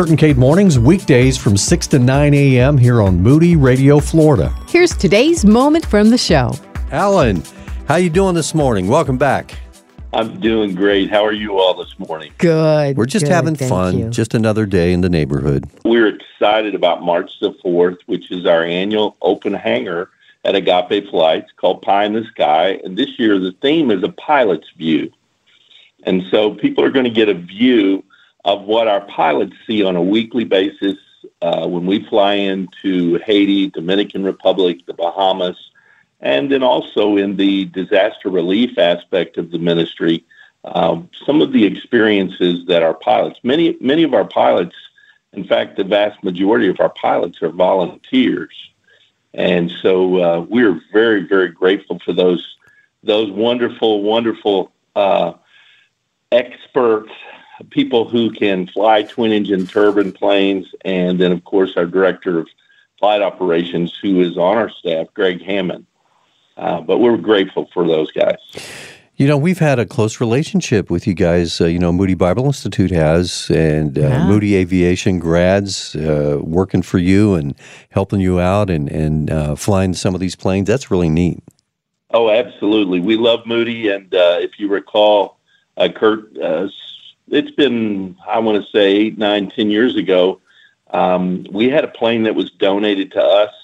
Kurt and Kate Mornings, weekdays from 6 to 9 a.m. here on Moody Radio, Florida. Here's today's moment from the show. Alan, how you doing this morning? Welcome back. I'm doing great. How are you all this morning? Good. We're just good, having fun. you. Just another day in the neighborhood. We're excited about March the 4th, which is our annual open hangar at Agape Flights called Pie in the Sky. And this year, the theme is a pilot's view. And so people are going to get a view of what our pilots see on a weekly basis uh, when we fly into Haiti, Dominican Republic, the Bahamas, and then also in the disaster relief aspect of the ministry. Um, some of the experiences that our pilots, many many of our pilots, in fact, the vast majority of our pilots are volunteers, and so uh, we're very very grateful for those those wonderful wonderful uh, experts, people who can fly twin engine turbine planes, and then of course our director of flight operations, who is on our staff, Greg Hammond. Uh, but we're grateful for those guys. You know, we've had a close relationship with you guys. Uh, you know, Moody Bible Institute has, and uh, Yeah. Moody Aviation grads uh, working for you and helping you out and, and uh, flying some of these planes. That's really neat. Oh, absolutely. We love Moody, and uh, if you recall, uh, Kurt, uh, it's been I want to say eight, nine, ten years ago. Um, we had a plane that was donated to us,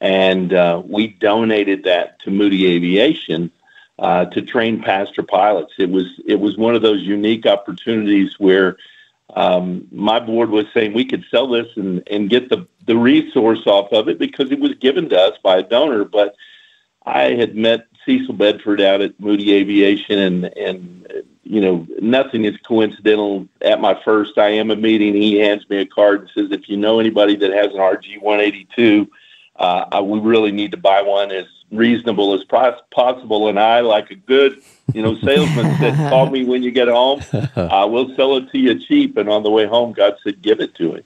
and uh, we donated that to Moody Aviation uh, to train pastor pilots. It was it was one of those unique opportunities where um, my board was saying we could sell this and, and get the, the resource off of it because it was given to us by a donor, but I had met Cecil Bedford out at Moody Aviation, and and you know nothing is coincidental. At my first IAMA meeting, he hands me a card and says, "If you know anybody that has an RG 182, uh, I, we really need to buy one as reasonable as pos- possible." And I, like a good you know salesman, said, "Call me when you get home. Uh, we'll sell it to you cheap." And on the way home, God said, "Give it to him."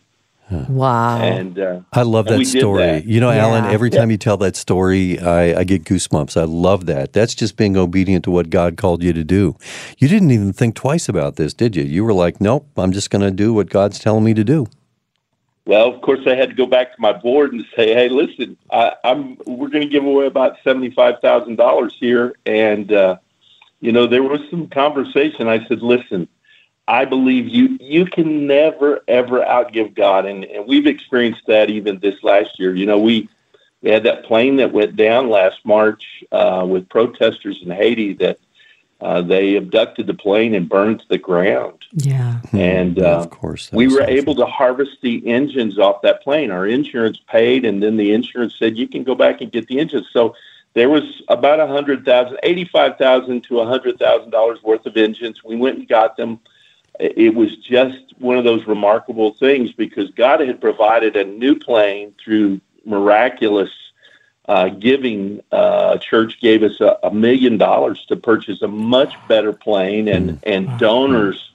Wow. And uh, I love And that story. that. You know, Alan, every time you tell that story, I, I get goosebumps. I love that. That's just being obedient to what God called you to do. You didn't even think twice about this, did you? You were like, nope, I'm just going to do what God's telling me to do. Well, of course, I had to go back to my board and say, "Hey, listen, I, I'm we're going to give away about seventy five thousand dollars here." And uh, you know, there was some conversation. I said, "Listen, I believe you you can never ever outgive God, and, and we've experienced that even this last year. You know, we we had that plane that went down last March uh, with protesters in Haiti that uh, they abducted the plane and burned to the ground." yeah. And Yeah, uh, of course, we were awful. able to harvest the engines off that plane. Our insurance paid, and then the insurance said you can go back and get the engines. So there was about a hundred thousand, eighty-five thousand to a hundred thousand dollars worth of engines. We went and got them. It was just one of those remarkable things because God had provided a new plane through miraculous uh, giving. Uh, church gave us a, a million dollars to purchase a much better plane, and and donors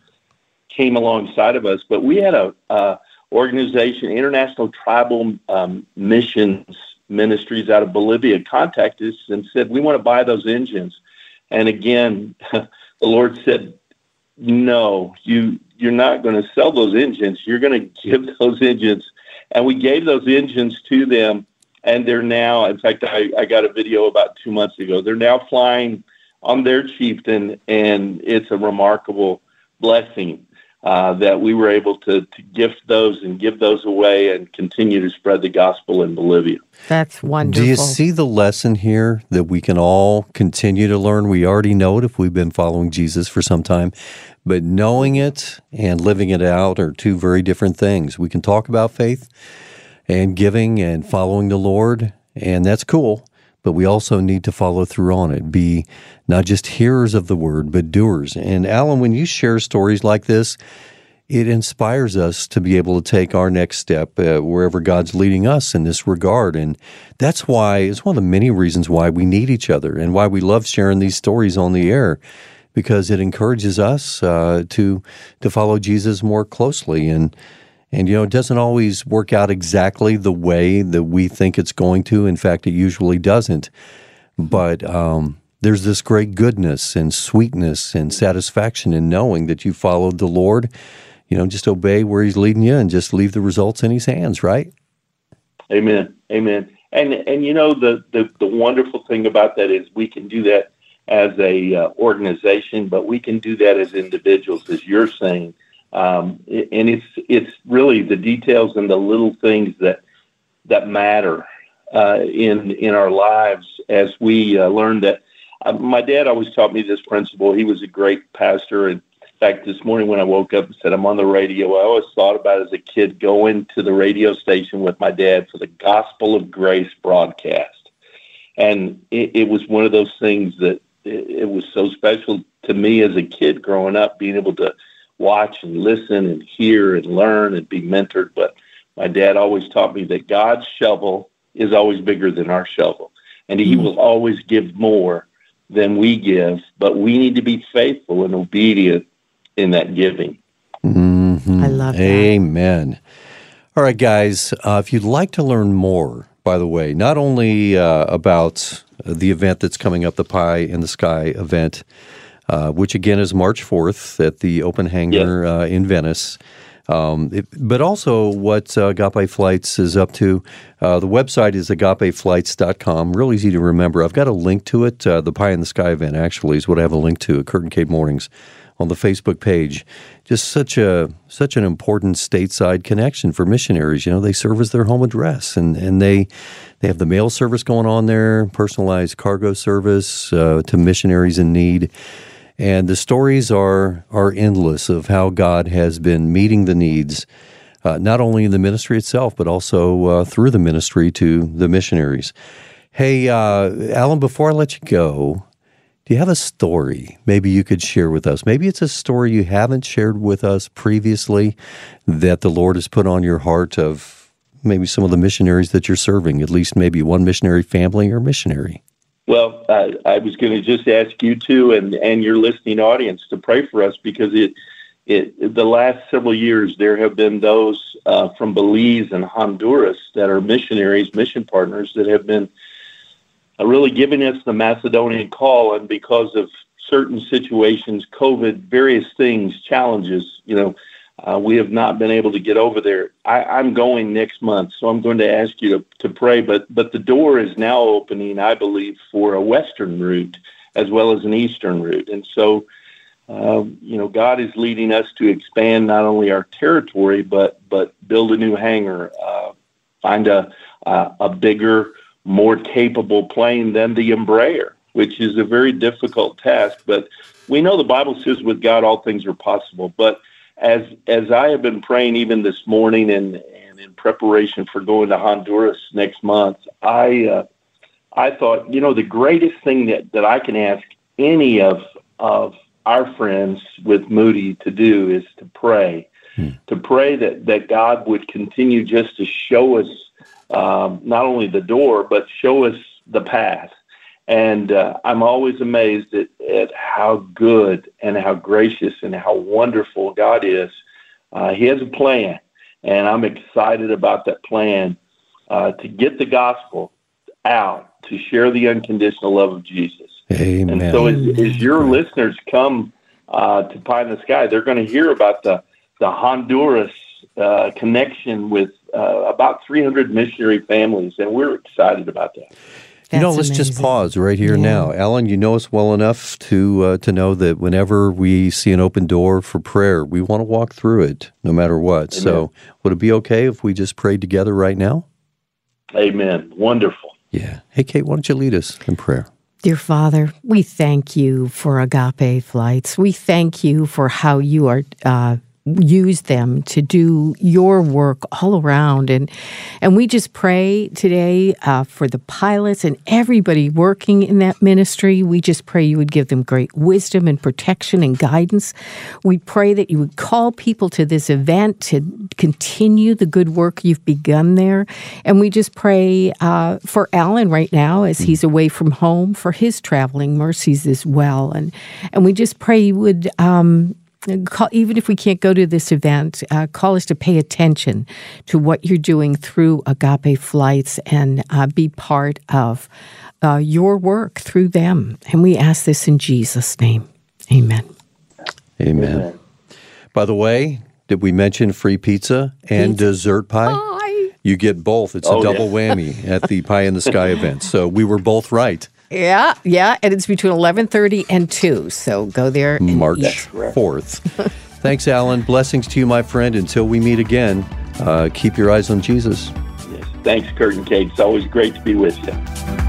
came alongside of us. But we had a, uh organization, International Tribal um, Missions Ministries out of Bolivia, contacted us and said we want to buy those engines. And again, the Lord said, "No, you you're not going to sell those engines. You're going to give those engines." And we gave those engines to them, and they're now. In fact, I, I got a video about two months ago. They're now flying on their chieftain, and it's a remarkable blessing uh, that we were able to, to gift those and give those away and continue to spread the gospel in Bolivia. That's wonderful. Do you see the lesson here that we can all continue to learn? We already know it if we've been following Jesus for some time, but knowing it and living it out are two very different things. We can talk about faith and giving and following the Lord, and that's cool, but we also need to follow through on it. Be not just hearers of the word, but doers. And Alan, when you share stories like this, it inspires us to be able to take our next step uh, wherever God's leading us in this regard. And that's why it's one of the many reasons why we need each other and why we love sharing these stories on the air because it encourages us uh, to to follow Jesus more closely and and you know it doesn't always work out exactly the way that we think it's going to. In fact, it usually doesn't. But um, there's this great goodness and sweetness and satisfaction in knowing that you followed the Lord you know, just obey where He's leading you and just leave the results in His hands, right? Amen. Amen. And and you know the the, the wonderful thing about that is we can do that as a uh, organization, but we can do that as individuals, as you're saying. Um, and it's it's really the details and the little things that that matter uh, in in our lives as we uh, learn that. Uh, my dad always taught me this principle. He was a great pastor, in fact, this morning when I woke up and said I'm on the radio, I always thought about as a kid going to the radio station with my dad for the Gospel of Grace broadcast, and it, was one of those things that it was so special to me as a kid growing up, being able to watch and listen and hear and learn and be mentored. But my dad always taught me that God's shovel is always bigger than our shovel, and He mm-hmm. will always give more than we give. But we need to be faithful and obedient in that giving. Mm-hmm. I love that. Amen. All right, guys, uh, if you'd like to learn more, by the way, not only uh, about the event that's coming up, the Pie in the Sky event, uh, which again is March 4th at the Open Hangar yeah. uh, in Venice. Um, it, but also what uh, Agape Flights is up to. Uh, the website is agapeflights.com. Real easy to remember. I've got a link to it. Uh, the Pie in the Sky event actually is what I have a link to at Kurt and Mornings on the Facebook page. Just such a such an important stateside connection for missionaries. You know, they serve as their home address, and and they they have the mail service going on there, personalized cargo service uh, to missionaries in need. And the stories are are endless of how God has been meeting the needs, uh, not only in the ministry itself, but also uh, through the ministry to the missionaries. Hey, uh, Alan, before I let you go, do you have a story maybe you could share with us? Maybe it's a story you haven't shared with us previously that the Lord has put on your heart of maybe some of the missionaries that you're serving, at least maybe one missionary family or missionary. Well, I, I was going to just ask you too, and and your listening audience to pray for us because it it the last several years there have been those uh, from Belize and Honduras that are missionaries, mission partners that have been uh, really giving us the Macedonian call, and because of certain situations, COVID, various things, challenges, you know, uh, we have not been able to get over there. I, am going next month, so I'm going to ask you to, to pray. But but the door is now opening, I believe, for a western route as well as an eastern route, and so. Uh, you know, God is leading us to expand not only our territory, but but build a new hangar, uh, find a, a a bigger, more capable plane than the Embraer, which is a very difficult task. But we know the Bible says with God all things are possible. But as as I have been praying even this morning and and in preparation for going to Honduras next month, I uh, I thought you know the greatest thing that that I can ask any of of our friends with Moody to do is to pray, hmm. to pray that that God would continue just to show us um, not only the door, but show us the path. And uh, I'm always amazed at, at how good and how gracious and how wonderful God is. Uh, he has a plan, and I'm excited about that plan uh, to get the gospel out, to share the unconditional love of Jesus. Amen. And so, as, as your listeners come uh, to Pie in the Sky, they're going to hear about the the Honduras uh, connection with uh, about 300 missionary families, and we're excited about that. That's you know, let's amazing. just pause right here yeah. now, Alan. You know us well enough to uh, to know that whenever we see an open door for prayer, we want to walk through it, no matter what. Amen. So, would it be okay if we just prayed together right now? Amen. Wonderful. Yeah. Hey, Kate, why don't you lead us in prayer? Dear Father, we thank you for Agape Flights. We thank you for how you are uh, use them to do your work all around. And and we just pray today uh, for the pilots and everybody working in that ministry. We just pray you would give them great wisdom and protection and guidance. We pray that you would call people to this event to continue the good work you've begun there. And we just pray uh, for alan right now as he's away from home for his traveling mercies as well. And and we just pray you would um, Call, even if we can't go to this event, uh, call us to pay attention to what you're doing through Agape Flights and uh, be part of uh, your work through them. And we ask this in Jesus' name. Amen. Amen. Amen. By the way, Did we mention free pizza and Pizza. dessert pie? Pie. You get both. It's a Oh, yeah. double whammy at the Pie in the Sky event. So we were both right. Yeah, yeah, and it's between eleven thirty and two. So go there. And March eat. 4th. Thanks, Alan. Blessings to you, my friend. Until we meet again, uh, keep your eyes on Jesus. Yes. Thanks, Kurt and Kate. It's always great to be with you.